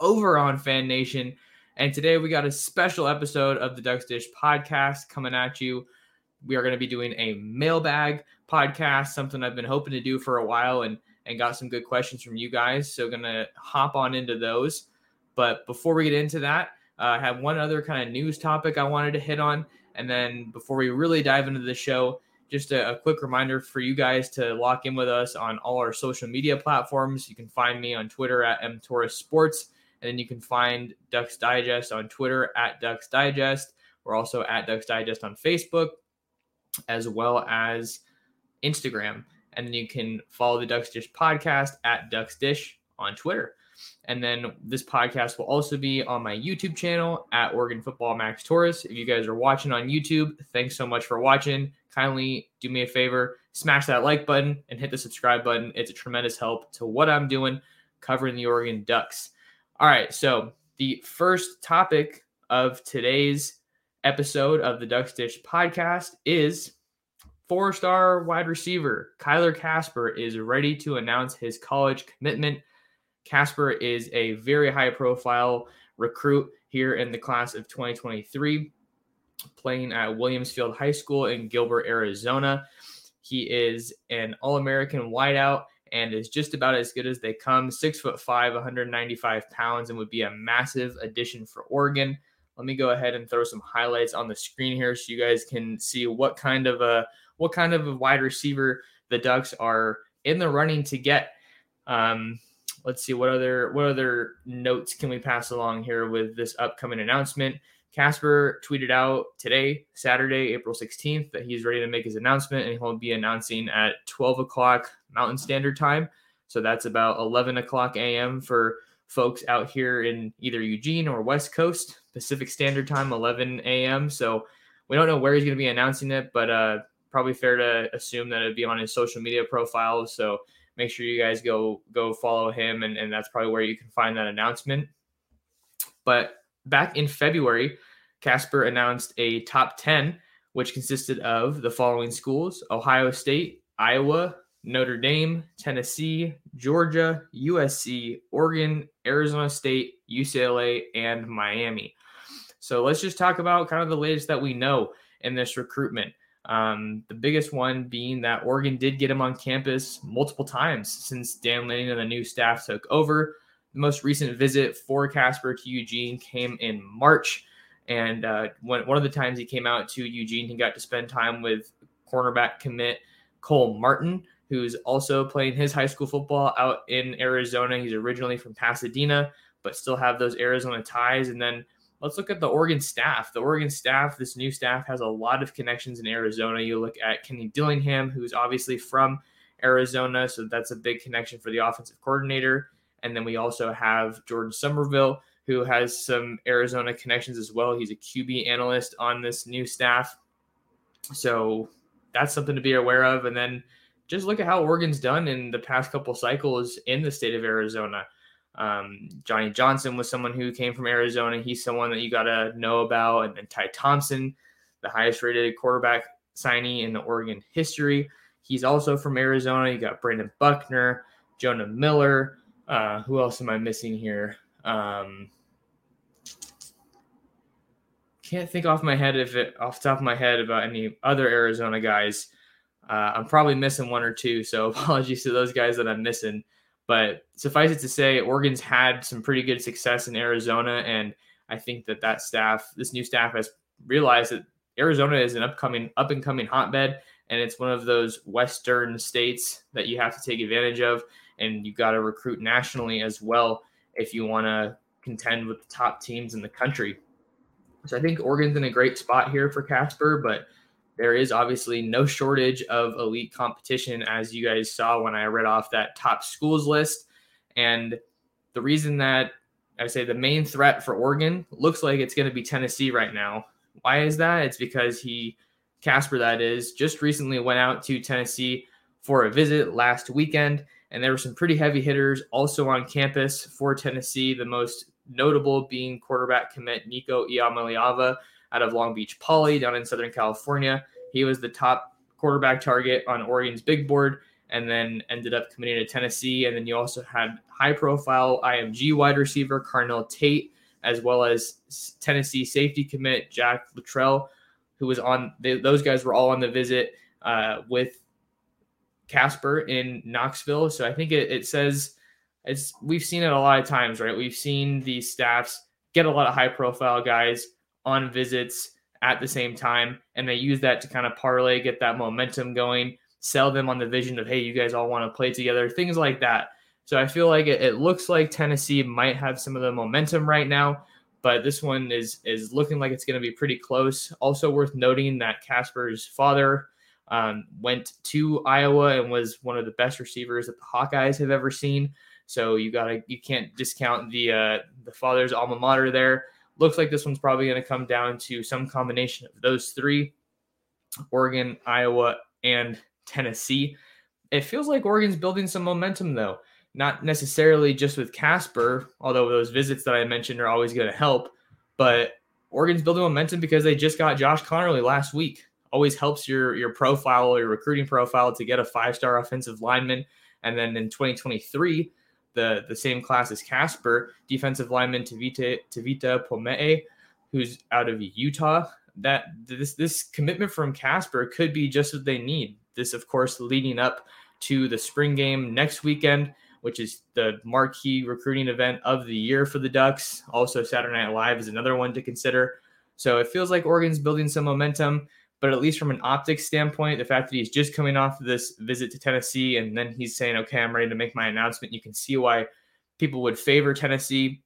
over on Fan Nation. And today we got a special episode of the Ducks Dish podcast coming at you. We are going to be doing a mailbag podcast, something I've been hoping to do for a while and and got some good questions from you guys. So going to hop on into those. But before we get into that, uh, I have one other kind of news topic I wanted to hit on. And then before we really dive into the show, just a, a, quick reminder for you guys to lock in with us on all our social media platforms. You can find me on Twitter at mtorres sports, and then you can find Ducks Digest on Twitter at Ducks Digest. We're also at Ducks Digest on Facebook, as well as Instagram. And then you can follow the Ducks Dish podcast at Ducks Dish on Twitter. And then this podcast will also be on my YouTube channel at Oregon Football Max Torres. If you guys are watching on YouTube, thanks so much for watching. Kindly do me a favor, smash that like button and hit the subscribe button. It's a tremendous help to what I'm doing covering the Oregon Ducks. All right, so the first topic of today's episode of the Ducks Dish podcast is four star wide receiver Kyler Kasper is ready to announce his college commitment. Kasper is a very high profile recruit here in the class of 2023, playing at Williams Field High School in Gilbert, Arizona. He is an All American wideout and is just about as good as they come. Six foot five, 195 pounds, and would be a massive addition for Oregon. Let me go ahead and throw some highlights on the screen here so you guys can see what kind of a what kind of a wide receiver the Ducks are in the running to get. Um, let's see what other what other notes can we pass along here with this upcoming announcement. Kasper tweeted out today, Saturday, April 16th, that he's ready to make his announcement and he'll be announcing at 12 o'clock Mountain Standard Time. So that's about 11 o'clock a.m. for folks out here in either Eugene or West Coast, Pacific Standard Time, 11 a.m. So we don't know where he's going to be announcing it, but uh, probably fair to assume that it'd be on his social media profile. So make sure you guys go go follow him, and, and that's probably where you can find that announcement. But back in February, Kasper announced a top 10, which consisted of the following schools Ohio State, Iowa, Notre Dame, Tennessee, Georgia, USC, Oregon, Arizona State, UCLA, and Miami. So let's just talk about kind of the latest that we know in this recruitment. Um, the biggest one being that Oregon did get him on campus multiple times since Dan Lanning and the new staff took over. The most recent visit for Kasper to Eugene came in March. And uh, one of the times he came out to Eugene, he got to spend time with cornerback commit Cole Martin, who's also playing his high school football out in Arizona. He's originally from Pasadena, but still have those Arizona ties. And then let's look at the Oregon staff. The Oregon staff, this new staff, has a lot of connections in Arizona. You look at Kenny Dillingham, who's obviously from Arizona, so that's a big connection for the offensive coordinator. And then we also have Jordan Somerville, who has some Arizona connections as well. He's a QB analyst on this new staff. So that's something to be aware of. And then just look at how Oregon's done in the past couple cycles in the state of Arizona. Um, Johnny Johnson was someone who came from Arizona. He's someone that you got to know about. And then Ty Thompson, the highest rated quarterback signee in the Oregon history, He's also from Arizona. You got Brandon Buckner, Jonah Miller. Uh, who else am I missing here? Um, can't think off my head if it off top of my head about any other Arizona guys. Uh, I'm probably missing one or two, so apologies to those guys that I'm missing. But suffice it to say, Oregon's had some pretty good success in Arizona, and I think that that staff, this new staff, has realized that Arizona is an upcoming, up and coming hotbed, and it's one of those Western states that you have to take advantage of, and you got to recruit nationally as well if you want to contend with the top teams in the country. So I think Oregon's in a great spot here for Kasper, but there is obviously no shortage of elite competition, as you guys saw when I read off that top schools list. And the reason that I say the main threat for Oregon looks like it's going to be Tennessee right now. Why is that? It's because he, Kasper, that is, just recently went out to Tennessee for a visit last weekend. And there were some pretty heavy hitters also on campus for Tennessee. The most notable being quarterback commit Nico Iamaleava, out of Long Beach Poly down in Southern California. He was the top quarterback target on Oregon's big board and then ended up committing to Tennessee. And then you also had high profile IMG wide receiver Carnell Tate, as well as Tennessee safety commit Jack Luttrell, who was on, they, those guys were all on the visit uh, with Kasper in Knoxville. So I think it, it says, it's we've seen it a lot of times, right? We've seen these staffs get a lot of high profile guys on visits at the same time. And they use that to kind of parlay, get that momentum going, sell them on the vision of, hey, you guys all want to play together, things like that. So I feel like it, it looks like Tennessee might have some of the momentum right now, but this one is is looking like it's going to be pretty close. Also worth noting that Kasper's father um, went to Iowa and was one of the best receivers that the Hawkeyes have ever seen. So you gotta you can't discount the uh, the father's alma mater there. Looks like this one's probably going to come down to some combination of those three Oregon, Iowa, and Tennessee. It feels like Oregon's building some momentum, though. Not necessarily just with Kasper, although those visits that I mentioned are always going to help, but Oregon's building momentum because they just got Josh Conerly last week. Always helps your your profile your recruiting profile to get a five star offensive lineman. And then in 2023, the the same class as Kasper, defensive lineman Tavita Tavita Pome'e, who's out of Utah. That this this commitment from Kasper could be just what they need. This, of course, leading up to the spring game next weekend, which is the marquee recruiting event of the year for the Ducks. Also, Saturday Night Live is another one to consider. So it feels like Oregon's building some momentum. But at least from an optics standpoint, the fact that he's just coming off of this visit to Tennessee and then he's saying, okay, I'm ready to make my announcement, you can see why people would favor Tennessee.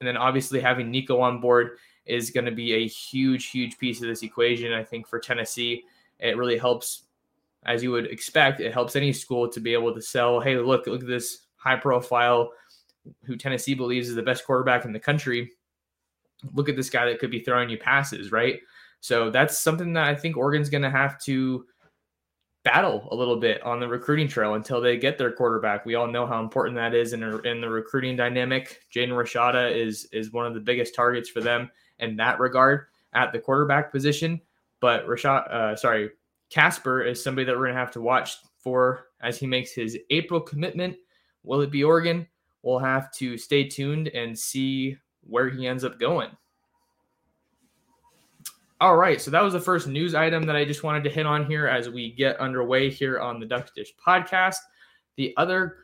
And then obviously having Nico on board is going to be a huge, huge piece of this equation. I think for Tennessee, it really helps, as you would expect, it helps any school to be able to sell, hey, look, look at this high profile who Tennessee believes is the best quarterback in the country. Look at this guy that could be throwing you passes, right? So that's something that I think Oregon's going to have to battle a little bit on the recruiting trail until they get their quarterback. We all know how important that is in, in the recruiting dynamic. Jaden Rashada is is one of the biggest targets for them in that regard at the quarterback position. But Rashad, uh, sorry, Kasper is somebody that we're going to have to watch for as he makes his April commitment. Will it be Oregon? We'll have to stay tuned and see where he ends up going. All right, so that was the first news item that I just wanted to hit on here as we get underway here on the Duck Dish podcast. The other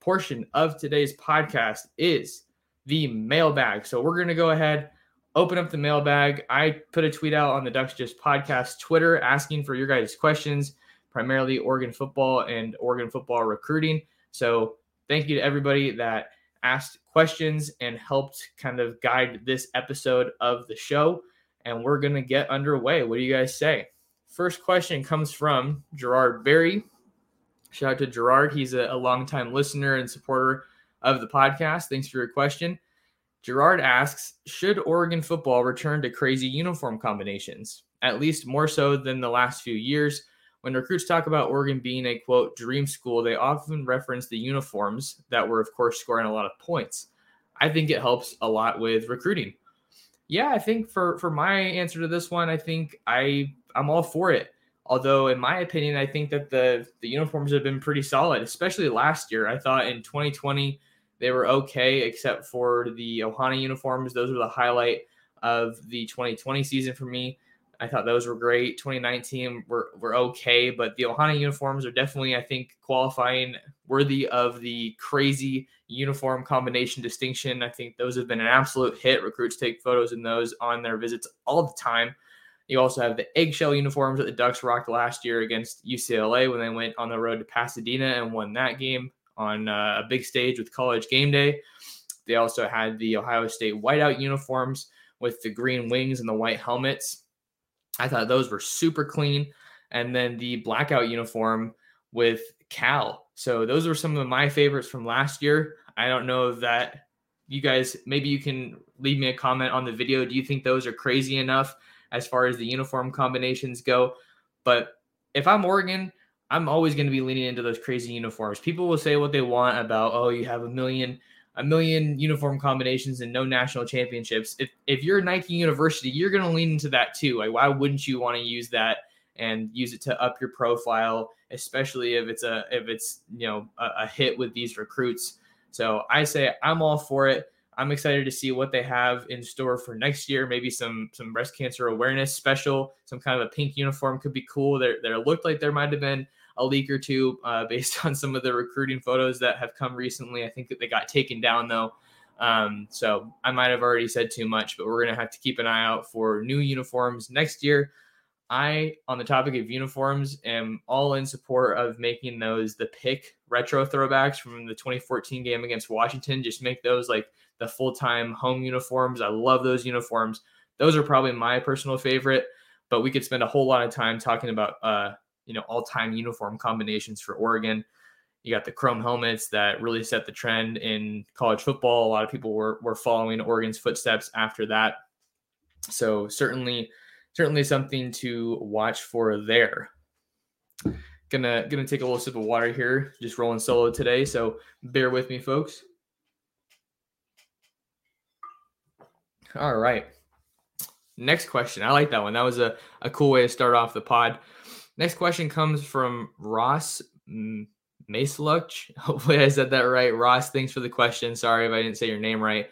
portion of today's podcast is the mailbag. So we're going to go ahead, open up the mailbag. I put a tweet out on the Ducks Dish podcast Twitter asking for your guys' questions, primarily Oregon football and Oregon football recruiting. So thank you to everybody that asked questions and helped kind of guide this episode of the show and we're going to get underway. What do you guys say? First question comes from Gerard Berry. Shout out to Gerard. He's a, a longtime listener and supporter of the podcast. Thanks for your question. Gerard asks Should Oregon football return to crazy uniform combinations, at least more so than the last few years? When recruits talk about Oregon being a quote dream school, they often reference the uniforms that were, of course, scoring a lot of points. I think it helps a lot with recruiting. Yeah, I think for for my answer to this one, I think I I'm all for it. Although, in my opinion, I think that the the uniforms have been pretty solid, especially last year. I thought in 2020 they were okay, except for the Ohana uniforms. Those were the highlight of the 2020 season for me. I thought those were great. 2019 were, were okay, but the Ohana uniforms are definitely, I think, qualifying worthy of the crazy uniform combination distinction. I think those have been an absolute hit. Recruits take photos in those on their visits all the time. You also have the eggshell uniforms that the Ducks rocked last year against UCLA when they went on the road to Pasadena and won that game on uh, a big stage with college game day. They also had the Ohio State whiteout uniforms with the green wings and the white helmets. I thought those were super clean. And then the blackout uniform with Cal. So those were some of my favorites from last year. I don't know that you guys maybe you can leave me a comment on the video. Do you think those are crazy enough as far as the uniform combinations go? But if I'm Oregon, I'm always going to be leaning into those crazy uniforms. People will say what they want about, oh, you have a million a million uniform combinations and no national championships. If if you're a Nike University, you're going to lean into that too. Like, why wouldn't you want to use that and use it to up your profile, especially if it's a if it's you know a, a hit with these recruits. So I say I'm all for it. I'm excited to see what they have in store for next year. Maybe some some breast cancer awareness special, some kind of a pink uniform could be cool. There there looked like there might have been a leak or two uh, based on some of the recruiting photos that have come recently. I think that they got taken down though. Um, so I might have already said too much, but we're going to have to keep an eye out for new uniforms next year. I, on the topic of uniforms, am all in support of making those the pick retro throwbacks from the 2014 game against Washington. Just make those like the full time home uniforms. I love those uniforms. Those are probably my personal favorite, but we could spend a whole lot of time talking about uh, you know all-time uniform combinations for Oregon. You got the chrome helmets that really set the trend in college football. A lot of people were were following Oregon's footsteps after that. So certainly certainly something to watch for there. Gonna gonna take a little sip of water here, just rolling solo today. So bear with me, folks. All right. Next question. I like that one. That was a, a cool way to start off the pod. Next question comes from Ross Maceluch. Hopefully, I said that right. Ross, thanks for the question. Sorry if I didn't say your name right.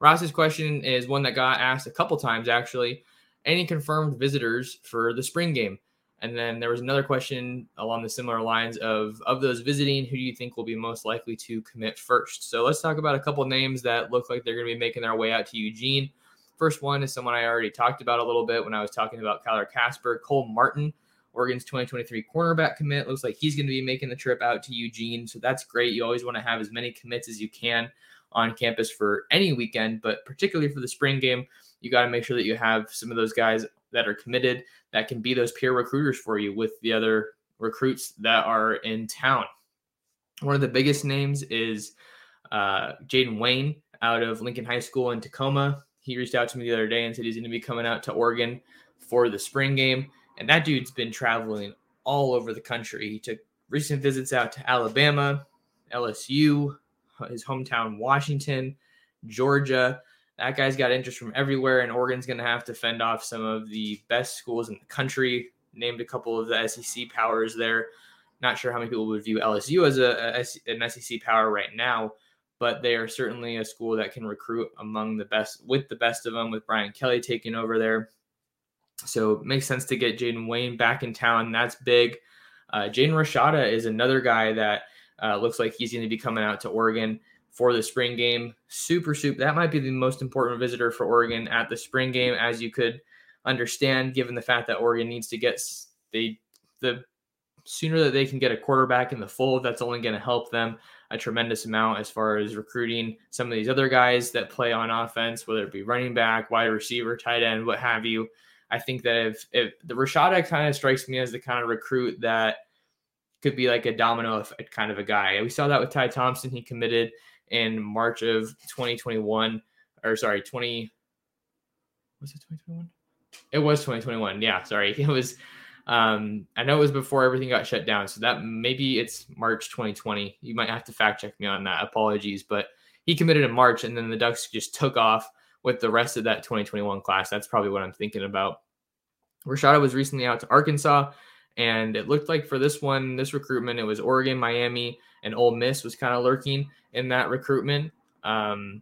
Ross's question is one that got asked a couple times actually. Any confirmed visitors for the spring game? And then there was another question along the similar lines of of those visiting, who do you think will be most likely to commit first? So let's talk about a couple names that look like they're going to be making their way out to Eugene. First one is someone I already talked about a little bit when I was talking about Kyler Kasper, Cole Martin Oregon's 2023 cornerback commit. Looks like he's going to be making the trip out to Eugene. So that's great. You always want to have as many commits as you can on campus for any weekend, but particularly for the spring game, you got to make sure that you have some of those guys that are committed that can be those peer recruiters for you with the other recruits that are in town. One of the biggest names is uh, Jayden Wayne out of Lincoln High School in Tacoma. He reached out to me the other day and said he's going to be coming out to Oregon for the spring game. And that dude's been traveling all over the country. He took recent visits out to Alabama, LSU, his hometown, Washington, Georgia. That guy's got interest from everywhere, and Oregon's going to have to fend off some of the best schools in the country. Named a couple of the SEC powers there. Not sure how many people would view LSU as a, a, an SEC power right now, but they are certainly a school that can recruit among the best, with the best of them, with Brian Kelly taking over there. So it makes sense to get Jayden Wayne back in town. That's big. Uh, Jaden Rashada is another guy that uh, looks like he's going to be coming out to Oregon for the spring game. Super, super. That might be the most important visitor for Oregon at the spring game, as you could understand, given the fact that Oregon needs to get they the sooner that they can get a quarterback in the fold, that's only going to help them a tremendous amount as far as recruiting some of these other guys that play on offense, whether it be running back, wide receiver, tight end, what have you. I think that if if the Rashada kind of strikes me as the kind of recruit that could be like a domino kind of a guy. We saw that with Ty Thompson. He committed in March of 2021, or sorry, 20 was it 2021? It was 2021. Yeah, sorry. It was um I know it was before everything got shut down. So that maybe it's March 2020. You might have to fact check me on that. Apologies, but he committed in March and then the Ducks just took off with the rest of that 2021 class. That's probably what I'm thinking about. Rashada was recently out to Arkansas, And it looked like for this one, this recruitment, it was Oregon, Miami, and Ole Miss was kind of lurking in that recruitment um,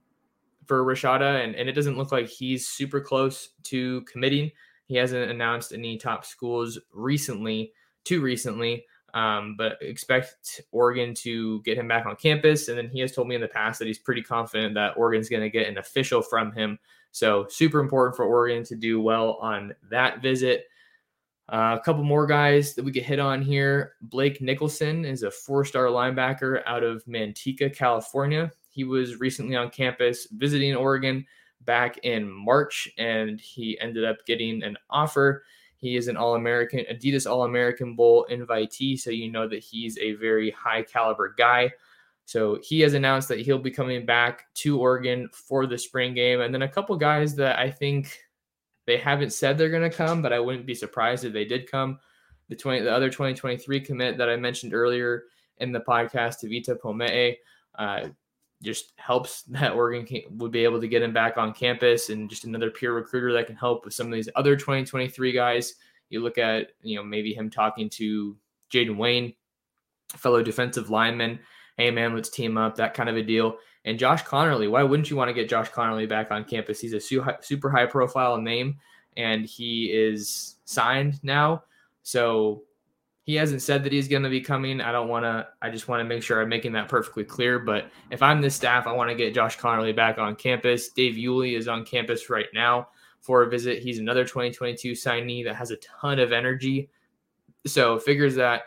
for Rashada. And, and it doesn't look like he's super close to committing. He hasn't announced any top schools recently, too recently. Um, but expect Oregon to get him back on campus. And then he has told me in the past that he's pretty confident that Oregon's going to get an official from him. So super important for Oregon to do well on that visit. Uh, a couple more guys that we could hit on here. Blake Nicholson is a four-star linebacker out of Manteca, California. He was recently on campus visiting Oregon back in March, and he ended up getting an offer. He is an All American, Adidas All American Bowl invitee, so you know that he's a very high caliber guy. So he has announced that he'll be coming back to Oregon for the spring game. And then a couple guys that I think they haven't said they're going to come, but I wouldn't be surprised if they did come. The 20, the other 2023 commit that I mentioned earlier in the podcast, Tavita Pome'e, uh, just helps that Oregon would be able to get him back on campus and just another peer recruiter that can help with some of these other 2023 guys. You look at, you know, maybe him talking to Jayden Wayne, fellow defensive lineman. Hey, man, let's team up, that kind of a deal. And Josh Conerly, why wouldn't you want to get Josh Conerly back on campus? He's a super high profile name and he is signed now. So he hasn't said that he's going to be coming. I don't want to, I just want to make sure I'm making that perfectly clear. But if I'm the staff, I want to get Josh Conerly back on campus. Dave Iuli is on campus right now for a visit. He's another 2022 signee that has a ton of energy. So figures that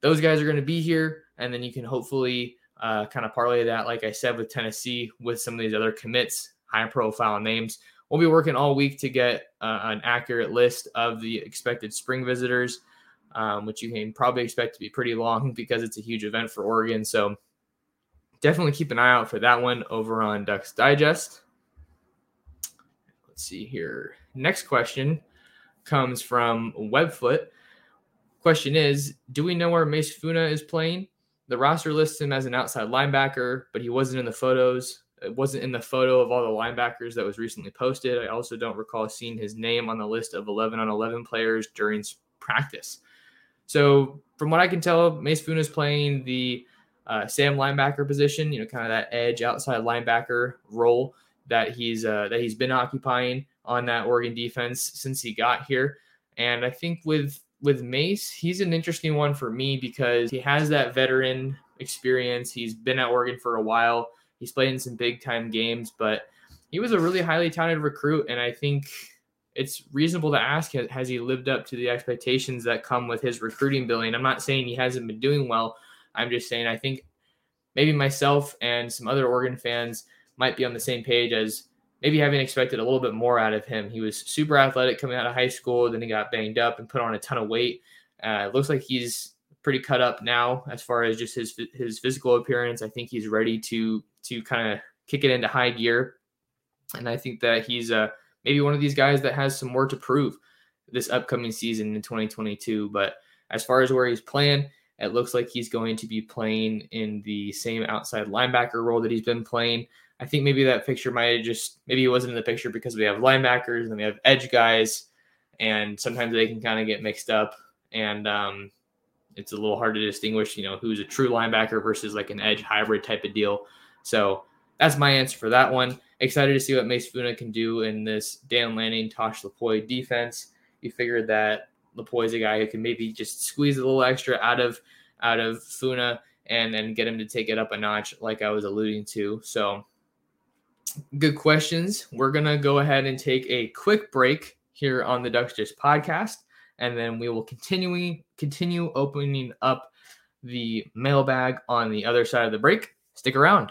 those guys are going to be here. And then you can hopefully uh, kind of parlay that, like I said, with Tennessee, with some of these other commits, high profile names. We'll be working all week to get uh, an accurate list of the expected spring visitors um, which you can probably expect to be pretty long because it's a huge event for Oregon. So definitely keep an eye out for that one over on Ducks Digest. Let's see here. Next question comes from Webfoot. Question is Do we know where Mase Funa is playing? The roster lists him as an outside linebacker, but he wasn't in the photos. It wasn't in the photo of all the linebackers that was recently posted. I also don't recall seeing his name on the list of 11 on 11 players during practice. So from what I can tell, Mase Funa is playing the uh, Sam linebacker position. You know, kind of that edge outside linebacker role that he's uh, that he's been occupying on that Oregon defense since he got here. And I think with with Mace, he's an interesting one for me because he has that veteran experience. He's been at Oregon for a while. He's played in some big time games, but he was a really highly talented recruit, and I think it's reasonable to ask has he lived up to the expectations that come with his recruiting billing i'm not saying he hasn't been doing well. I'm just saying i think maybe myself and some other oregon fans might be on the same page as maybe having expected a little bit more out of him. He was super athletic coming out of high school then he got banged up and put on a ton of weight. Uh, looks like he's pretty cut up now as far as just his his physical appearance. I think he's ready to to kind of kick it into high gear. And i think that he's a uh, maybe one of these guys that has some more to prove this upcoming season in 2022. But as far as where he's playing, it looks like he's going to be playing in the same outside linebacker role that he's been playing. I think maybe that picture might have just maybe he wasn't in the picture because we have linebackers and we have edge guys, and sometimes they can kind of get mixed up, and um, it's a little hard to distinguish, you know, who's a true linebacker versus like an edge hybrid type of deal. So that's my answer for that one. Excited to see what Mase Funa can do in this Dan Lanning, Tosh Lupoi defense. You figured that Lupoi is a guy who can maybe just squeeze a little extra out of out of Funa and then get him to take it up a notch, like I was alluding to. So good questions. We're gonna go ahead and take a quick break here on the Ducks Dish podcast, and then we will continuing continue opening up the mailbag on the other side of the break. Stick around.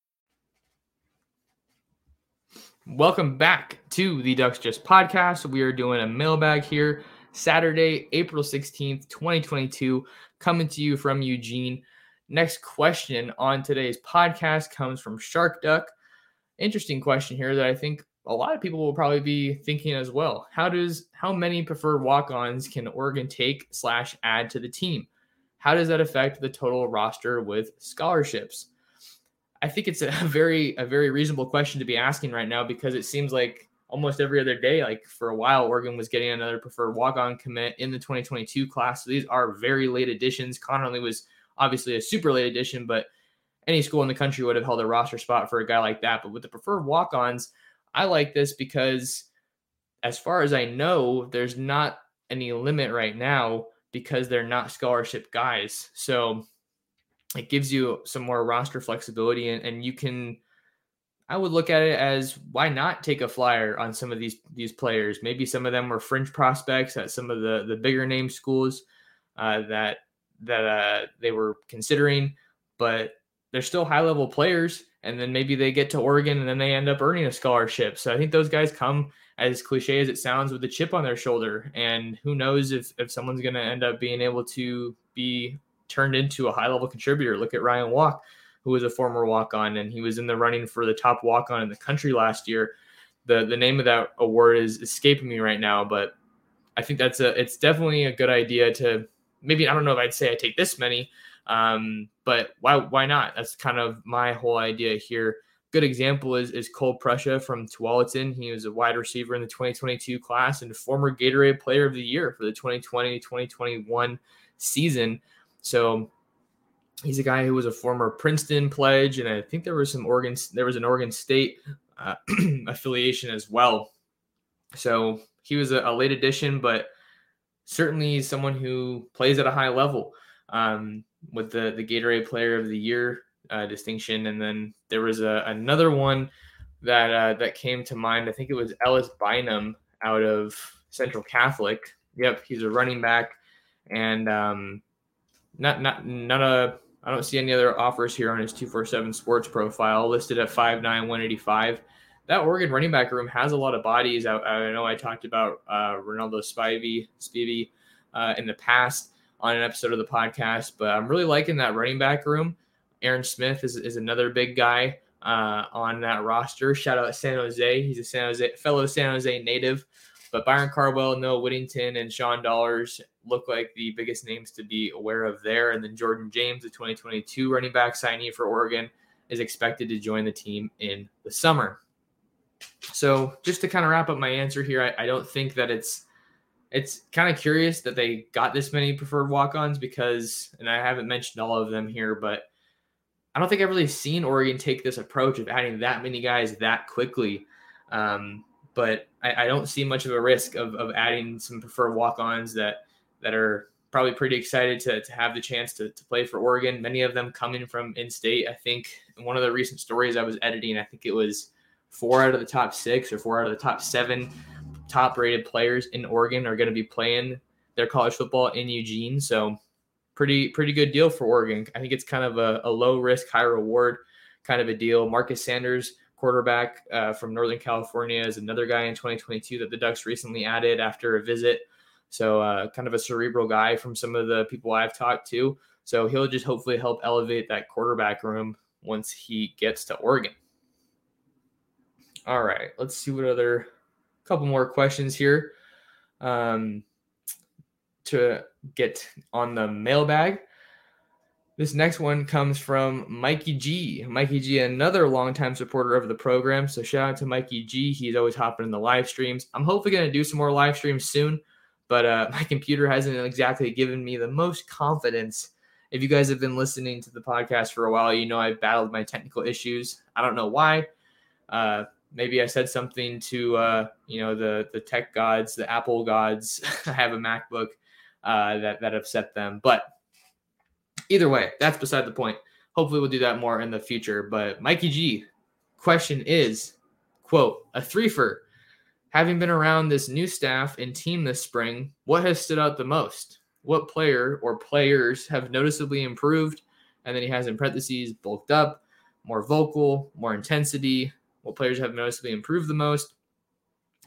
Welcome back to the Ducks Dish podcast. We are doing a mailbag here Saturday, April 16th, 2022, coming to you from Eugene. Next question on today's podcast comes from Shark Duck. Interesting question here that I think a lot of people will probably be thinking as well. How does how many preferred walk-ons can Oregon take slash add to the team? How does that affect the total roster with scholarships? I think it's a very a very reasonable question to be asking right now because it seems like almost every other day, like for a while, Oregon was getting another preferred walk-on commit in the 2022 class. So these are very late additions. Conerly was obviously a super late addition, but any school in the country would have held a roster spot for a guy like that. But with the preferred walk-ons, I like this because as far as I know, there's not any limit right now because they're not scholarship guys. So it gives you some more roster flexibility and, and you can I would look at it as why not take a flyer on some of these these players? Maybe some of them were fringe prospects at some of the the bigger name schools uh, that that uh, they were considering, but they're still high level players. And then maybe they get to Oregon and then they end up earning a scholarship. So I think those guys come as cliche as it sounds with a chip on their shoulder. And who knows if if someone's going to end up being able to be turned into a high level contributor. Look at Ryan Walk, who was a former walk on, and he was in the running for the top walk on in the country last year. The the name of that award is escaping me right now, but I think that's a it's definitely a good idea to maybe I don't know if I'd say I take this many, um, but why why not? That's kind of my whole idea here. Good example is is Cole Prussia from Tualatin. He was a wide receiver in the 2022 class and former Gatorade Player of the Year for the 2020-2021 season. So he's a guy who was a former Princeton pledge, and I think there was some Oregon, there was an Oregon State uh, affiliation as well. So he was a, a, late addition, but certainly someone who plays at a high level um, with the the Gatorade Player of the Year uh, distinction. And then there was a, another one that uh, that came to mind. I think it was Ellis Bynum out of Central Catholic. Yep, he's a running back, and um, not not none of I don't see any other offers here on his 247 sports profile listed at 5'9, 185. That Oregon running back room has a lot of bodies. I, I know I talked about uh, Ronaldo Spivey, Spivey uh, in the past on an episode of the podcast, but I'm really liking that running back room. Aaron Smith is, is another big guy uh, on that roster. Shout out San Jose. He's a San Jose fellow San Jose native. But Byron Cardwell, Noah Whittington, and Sean Dollars look like the biggest names to be aware of there. And then Jordan James, the 2022 running back signee for Oregon, is expected to join the team in the summer. So just to kind of wrap up my answer here, I, I don't think that it's it's kind of curious that they got this many preferred walk-ons because, and I haven't mentioned all of them here, but I don't think I've really seen Oregon take this approach of adding that many guys that quickly. Um, but I, I, don't see much of a risk of, of adding some preferred walk-ons that that are probably pretty excited to, to have the chance to, to play for Oregon. Many of them coming from in-state. I think in one of the recent stories I was editing, I think it was four out of the top six or four out of the top seven top-rated players in Oregon are going to be playing their college football in Eugene. So pretty pretty good deal for Oregon. I think it's kind of a, a low risk, high reward kind of a deal. Marcus Sanders quarterback uh, from Northern California is another guy in 2022 that the Ducks recently added after a visit. So, uh, kind of a cerebral guy from some of the people I've talked to. So he'll just hopefully help elevate that quarterback room once he gets to Oregon. All right, let's see what other couple more questions here um, to get on the mailbag. This next one comes from Mikey G. Mikey G, another longtime supporter of the program. So shout out to Mikey G. He's always hopping in the live streams. I'm hopefully going to do some more live streams soon, but uh, my computer hasn't exactly given me the most confidence. If you guys have been listening to the podcast for a while, you know I've battled my technical issues. I don't know why. Uh, maybe I said something to uh, you know the the tech gods, the Apple gods. I have a MacBook uh, that that upset them, but either way, that's beside the point. Hopefully, we'll do that more in the future. But Mikey G, question is, quote, a threefer. Having been around this new staff and team this spring, what has stood out the most? What player or players have noticeably improved? And then he has in parentheses bulked up, more vocal, more intensity, what players have noticeably improved the most,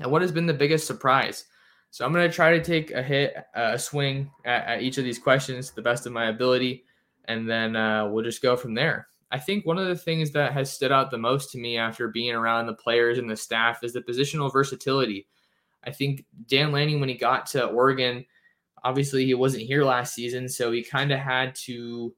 and what has been the biggest surprise. So I'm going to try to take a hit, a swing at, at, each of these questions to the best of my ability, and then uh, we'll just go from there. I think one of the things that has stood out the most to me after being around the players and the staff is the positional versatility. I think Dan Lanning, when he got to Oregon, obviously he wasn't here last season, so he kind of had to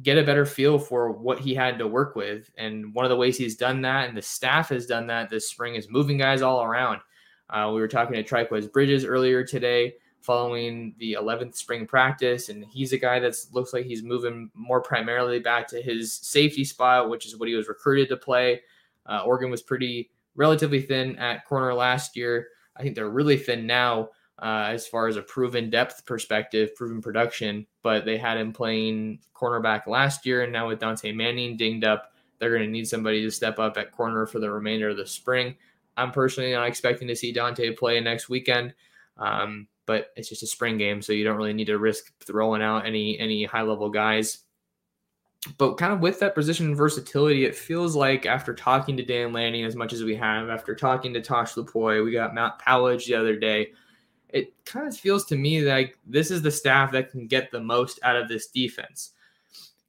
get a better feel for what he had to work with. And one of the ways he's done that, and the staff has done that this spring, is moving guys all around. Uh, we were talking to Trikweze Bridges earlier today, following the 11th spring practice, and he's a guy that looks like he's moving more primarily back to his safety spot, which is what he was recruited to play. Uh, Oregon was pretty relatively thin at corner last year. I think they're really thin now uh, as far as a proven depth perspective, proven production. But they had him playing cornerback last year, and now with Dontae Manning dinged up, they're going to need somebody to step up at corner for the remainder of the spring. I'm personally not expecting to see Dontae play next weekend, um, but it's just a spring game, so you don't really need to risk throwing out any any high level guys. But kind of with that position versatility, it feels like after talking to Dan Lanning as much as we have, after talking to Tosh Lupoi, we got Matt Powledge the other day it kind of feels to me like this is the staff that can get the most out of this defense.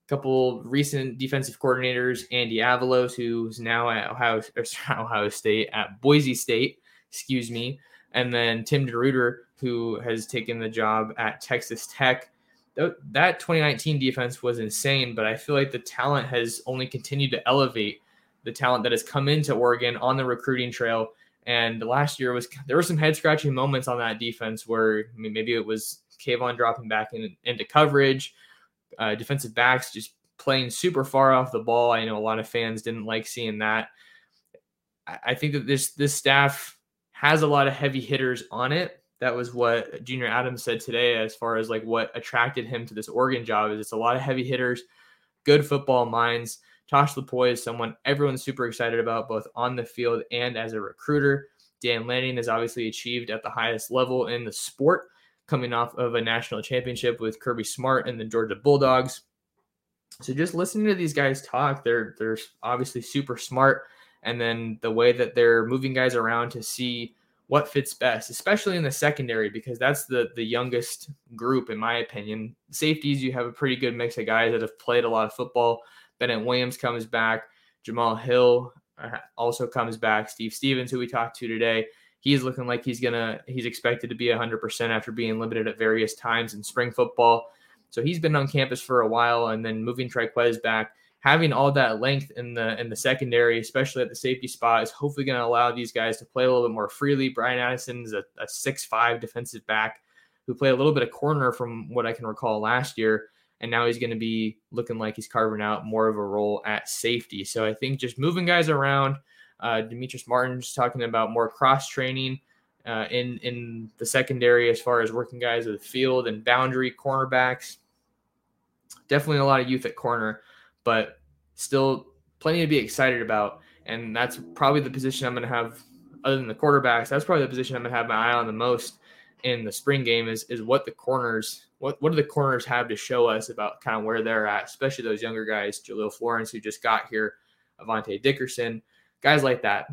A couple recent defensive coordinators, Andy Avalos, who's now at Ohio, Ohio State, at Boise State, excuse me, and then Tim DeRuyter, who has taken the job at Texas Tech. That 2019 defense was insane, but I feel like the talent has only continued to elevate the talent that has come into Oregon on the recruiting trail and last year was there were some head scratching moments on that defense where I mean, maybe it was Kayvon dropping back in, into coverage, uh, defensive backs just playing super far off the ball. I know a lot of fans didn't like seeing that. I, I think that this this staff has a lot of heavy hitters on it. That was what Junior Adams said today, as far as like what attracted him to this Oregon job. Is it's a lot of heavy hitters, good football minds Tosh Lupoi is someone everyone's super excited about, both on the field and as a recruiter. Dan Lanning has obviously achieved at the highest level in the sport, coming off of a national championship with Kirby Smart and the Georgia Bulldogs. So just listening to these guys talk, they're they're obviously super smart, and then the way that they're moving guys around to see what fits best, especially in the secondary, because that's the the youngest group in my opinion. Safeties, you have a pretty good mix of guys that have played a lot of football Bennett Williams comes back. Jamal Hill uh, also comes back. Steve Stevens, who we talked to today, he's looking like he's gonna he's expected to be 100% after being limited at various times in spring football. So he's been on campus for a while, and then moving Trikweze back, having all that length in the in the secondary, especially at the safety spot, is hopefully going to allow these guys to play a little bit more freely. Bryan Addison is a, a six five defensive back who played a little bit of corner from what I can recall last year and now he's going to be looking like he's carving out more of a role at safety. So I think just moving guys around. Uh, Demetrice Martin's talking about more cross training uh, in in the secondary as far as working guys of the field and boundary cornerbacks. Definitely a lot of youth at corner, but still plenty to be excited about. And that's probably the position I'm going to have, other than the quarterbacks. That's probably the position I'm going to have my eye on the most in the spring game is is what the corners what what do the corners have to show us about kind of where they're at, especially those younger guys, Jahlil Florence who just got here, Avante Dickerson, guys like that.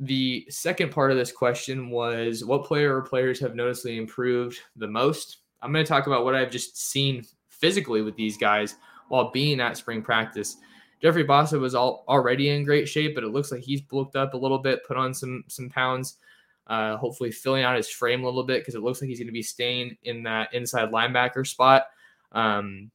The second part of this question was what player or players have noticeably improved the most. I'm going to talk about what I've just seen physically with these guys while being at spring practice. Jeffrey Bassa was all, already in great shape, but it looks like he's bulked up a little bit, put on some some pounds, uh, hopefully filling out his frame a little bit because it looks like he's going to be staying in that inside linebacker spot. Um,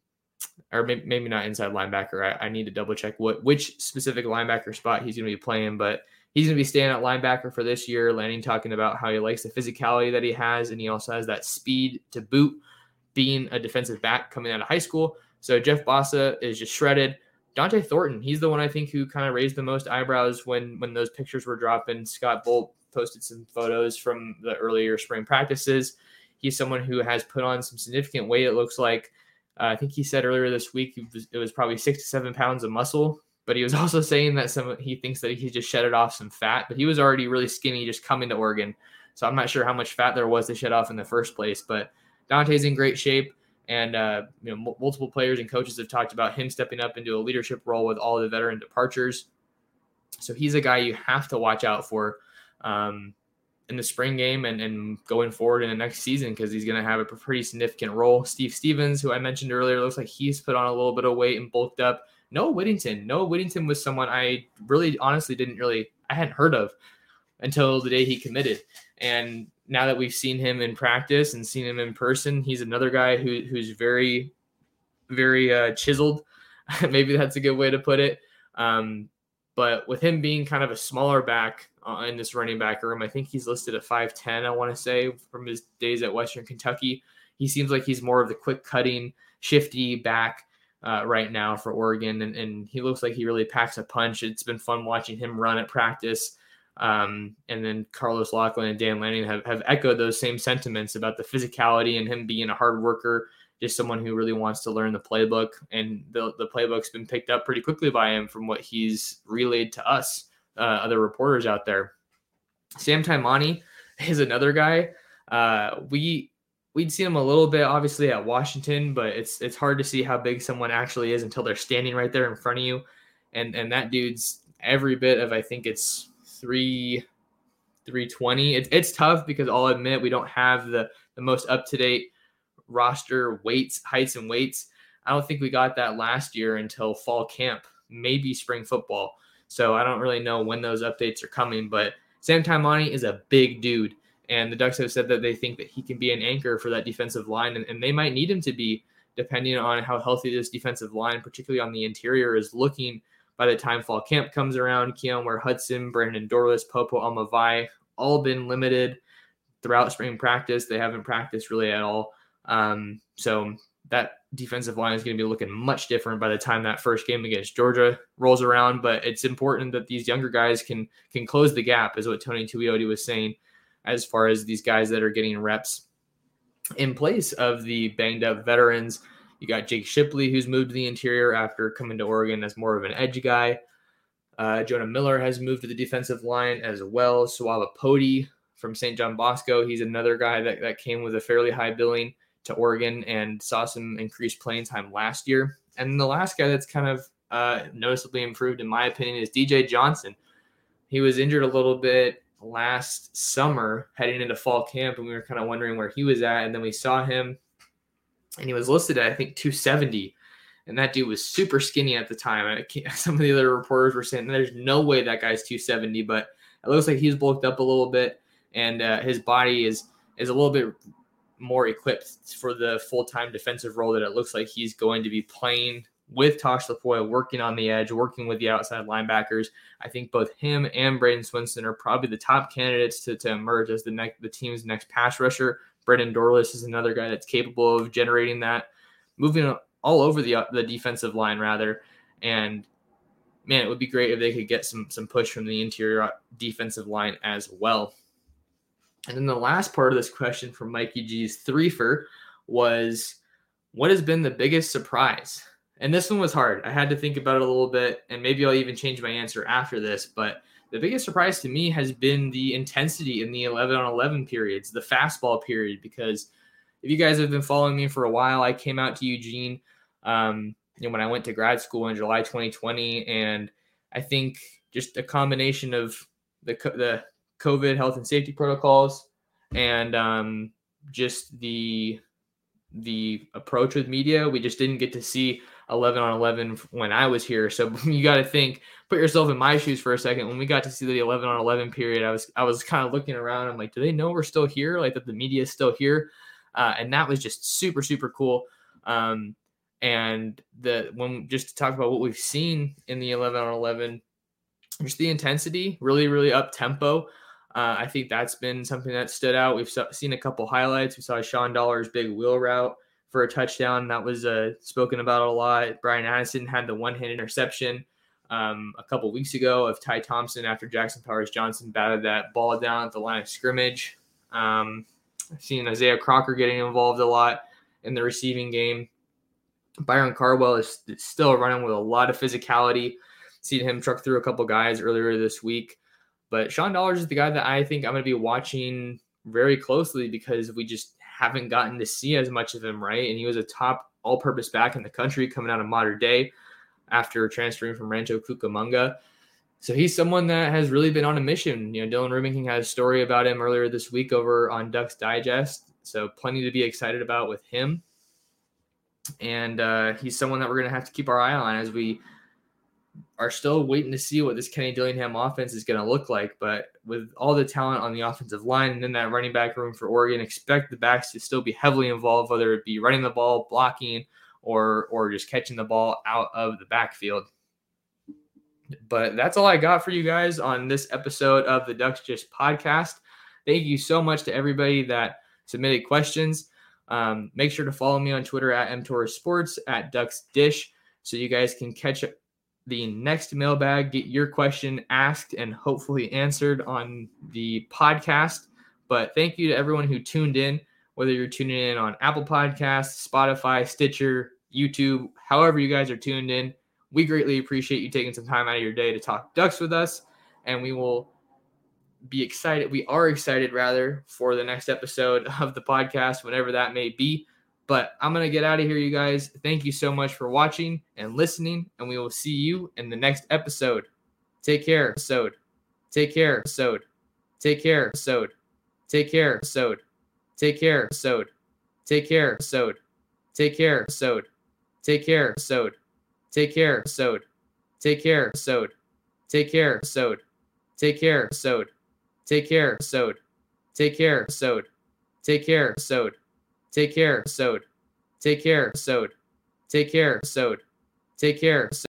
or maybe, maybe not inside linebacker. I, I, need to double check what which specific linebacker spot he's going to be playing, but he's going to be staying at linebacker for this year. Lanning talking about how he likes the physicality that he has, and he also has that speed to boot, being a defensive back coming out of high school. So Jeff Bassa is just shredded. Dont'e Thornton, he's the one I think who kind of raised the most eyebrows when when those pictures were dropping. Scott Bolt posted some photos from the earlier spring practices. He's someone who has put on some significant weight. It looks like uh, I think he said earlier this week it was, it was probably six to seven pounds of muscle. But he was also saying that some he thinks that he just shedded off some fat. But he was already really skinny just coming to Oregon, so I'm not sure how much fat there was to shed off in the first place. But Dont'e's in great shape. And uh, you know, m- multiple players and coaches have talked about him stepping up into a leadership role with all the veteran departures. So he's a guy you have to watch out for um, in the spring game and, and going forward in the next season because he's going to have a pretty significant role. Steve Stephens, who I mentioned earlier, looks like he's put on a little bit of weight and bulked up. Noah Whittington. Noah Whittington was someone I really honestly didn't really I hadn't heard of until the day he committed. And now that we've seen him in practice and seen him in person, he's another guy who who's very, very uh, chiseled. Maybe that's a good way to put it. Um, but with him being kind of a smaller back uh, in this running back room, I think he's listed at 5'10, I want to say, from his days at Western Kentucky. He seems like he's more of the quick cutting, shifty back uh, right now for Oregon. And, and he looks like he really packs a punch. It's been fun watching him run at practice. Um, and then Carlos Locklyn and Dan Lanning have, have echoed those same sentiments about the physicality and him being a hard worker, just someone who really wants to learn the playbook. And the, the playbook's been picked up pretty quickly by him from what he's relayed to us, uh, other reporters out there. Sam Taimani is another guy. Uh, we we'd seen him a little bit obviously at Washington, but it's it's hard to see how big someone actually is until they're standing right there in front of you. And and that dude's every bit of I think it's three 320. It's it's tough because I'll admit we don't have the the most up to date roster weights, heights, and weights. I don't think we got that last year until fall camp, maybe spring football. So I don't really know when those updates are coming. But Sam Taimani is a big dude, and the Ducks have said that they think that he can be an anchor for that defensive line, and, and they might need him to be, depending on how healthy this defensive line, particularly on the interior, is looking by the time fall camp comes around, Keon Hudson, Brandon Dorlus, Popo Aumavae, all been limited throughout spring practice. They haven't practiced really at all. Um, so that defensive line is going to be looking much different by the time that first game against Georgia rolls around. But it's important that these younger guys can can close the gap, is what Tony Tuioti was saying, as far as these guys that are getting reps in place of the banged up veterans you got Jake Shipley, who's moved to the interior after coming to Oregon as more of an edge guy. Uh, Jonah Miller has moved to the defensive line as well. Sua'ava Poti from St. John Bosco, he's another guy that, that came with a fairly high billing to Oregon and saw some increased playing time last year. And the last guy that's kind of uh, noticeably improved, in my opinion, is DJ Johnson. He was injured a little bit last summer heading into fall camp, and we were kind of wondering where he was at. And then we saw him and he was listed at I think 270, and that dude was super skinny at the time. some of the other reporters were saying there's no way that guy's 270, but it looks like he's bulked up a little bit, and uh, his body is is a little bit more equipped for the full time defensive role that it looks like he's going to be playing with Tosh Lupoi, working on the edge, working with the outside linebackers. I think both him and Bradyn Swinson are probably the top candidates to, to emerge as the next the team's next pass rusher. Brandon Dorlus is another guy that's capable of generating that, moving all over the uh, the defensive line rather. And man, it would be great if they could get some some push from the interior uh, defensive line as well. And then the last part of this question from Mikey G's threefer was, what has been the biggest surprise? And this one was hard. I had to think about it a little bit, and maybe I'll even change my answer after this. But the biggest surprise to me has been the intensity in the 11 on 11 periods, the fastball period. Because if you guys have been following me for a while, I came out to Eugene um, you know, when I went to grad school in July 2020, and I think just a combination of the the COVID health and safety protocols and um, just the the approach with media. We just didn't get to see 11 on 11 when I was here. So you got to think, put yourself in my shoes for a second. When we got to see the 11 on 11 period, I was I was kind of looking around. I'm like, do they know we're still here? Like that the media is still here, uh, and that was just super super cool. Um, and the when just to talk about what we've seen in the 11 on 11, just the intensity, really really up tempo. Uh, I think that's been something that stood out. We've seen a couple highlights. We saw Sean Dollars' big wheel route for a touchdown. That was uh, spoken about a lot. Bryan Addison had the one hand interception um, a couple weeks ago of Ty Thompson after Jackson Powers Johnson batted that ball down at the line of scrimmage. Um, I've seen Isaiah Crocker getting involved a lot in the receiving game. Byron Cardwell is still running with a lot of physicality. Seen him truck through a couple guys earlier this week. But Sean Dollars is the guy that I think I'm going to be watching very closely because we just haven't gotten to see as much of him, right? And he was a top all purpose back in the country coming out of Mater Dei after transferring from Rancho Cucamonga. So he's someone that has really been on a mission. You know, Dylan Rubenking had a story about him earlier this week over on Ducks Digest. So plenty to be excited about with him. And uh, he's someone that we're going to have to keep our eye on as we are still waiting to see what this Kenny Dillingham offense is going to look like. But with all the talent on the offensive line and then that running back room for Oregon, expect the backs to still be heavily involved, whether it be running the ball, blocking, or or just catching the ball out of the backfield. But that's all I got for you guys on this episode of the Ducks Dish podcast. Thank you so much to everybody that submitted questions. Um, make sure to follow me on Twitter at mtorsports at Ducks Dish so you guys can catch the next mailbag, get your question asked and hopefully answered on the podcast. But thank you to everyone who tuned in, whether you're tuning in on Apple Podcasts, Spotify, Stitcher, YouTube, however you guys are tuned in. We greatly appreciate you taking some time out of your day to talk ducks with us. And we will be excited. We are excited, rather, for the next episode of the podcast, whenever that may be. But I'm going to get out of here, you guys. Thank you so much for watching and listening, and we will see you in the next episode. Take care, episode. Take care, episode. Take care, episode. Take care, episode. Take care, episode. Take care, episode. Take care, episode. Take care, episode. Take care, episode. Take care, episode. Take care, episode. Take care, episode. Take care, episode. Take care, episode. Take care, episode. Take care, episode. Take care, episode. Take care, episode. Take care.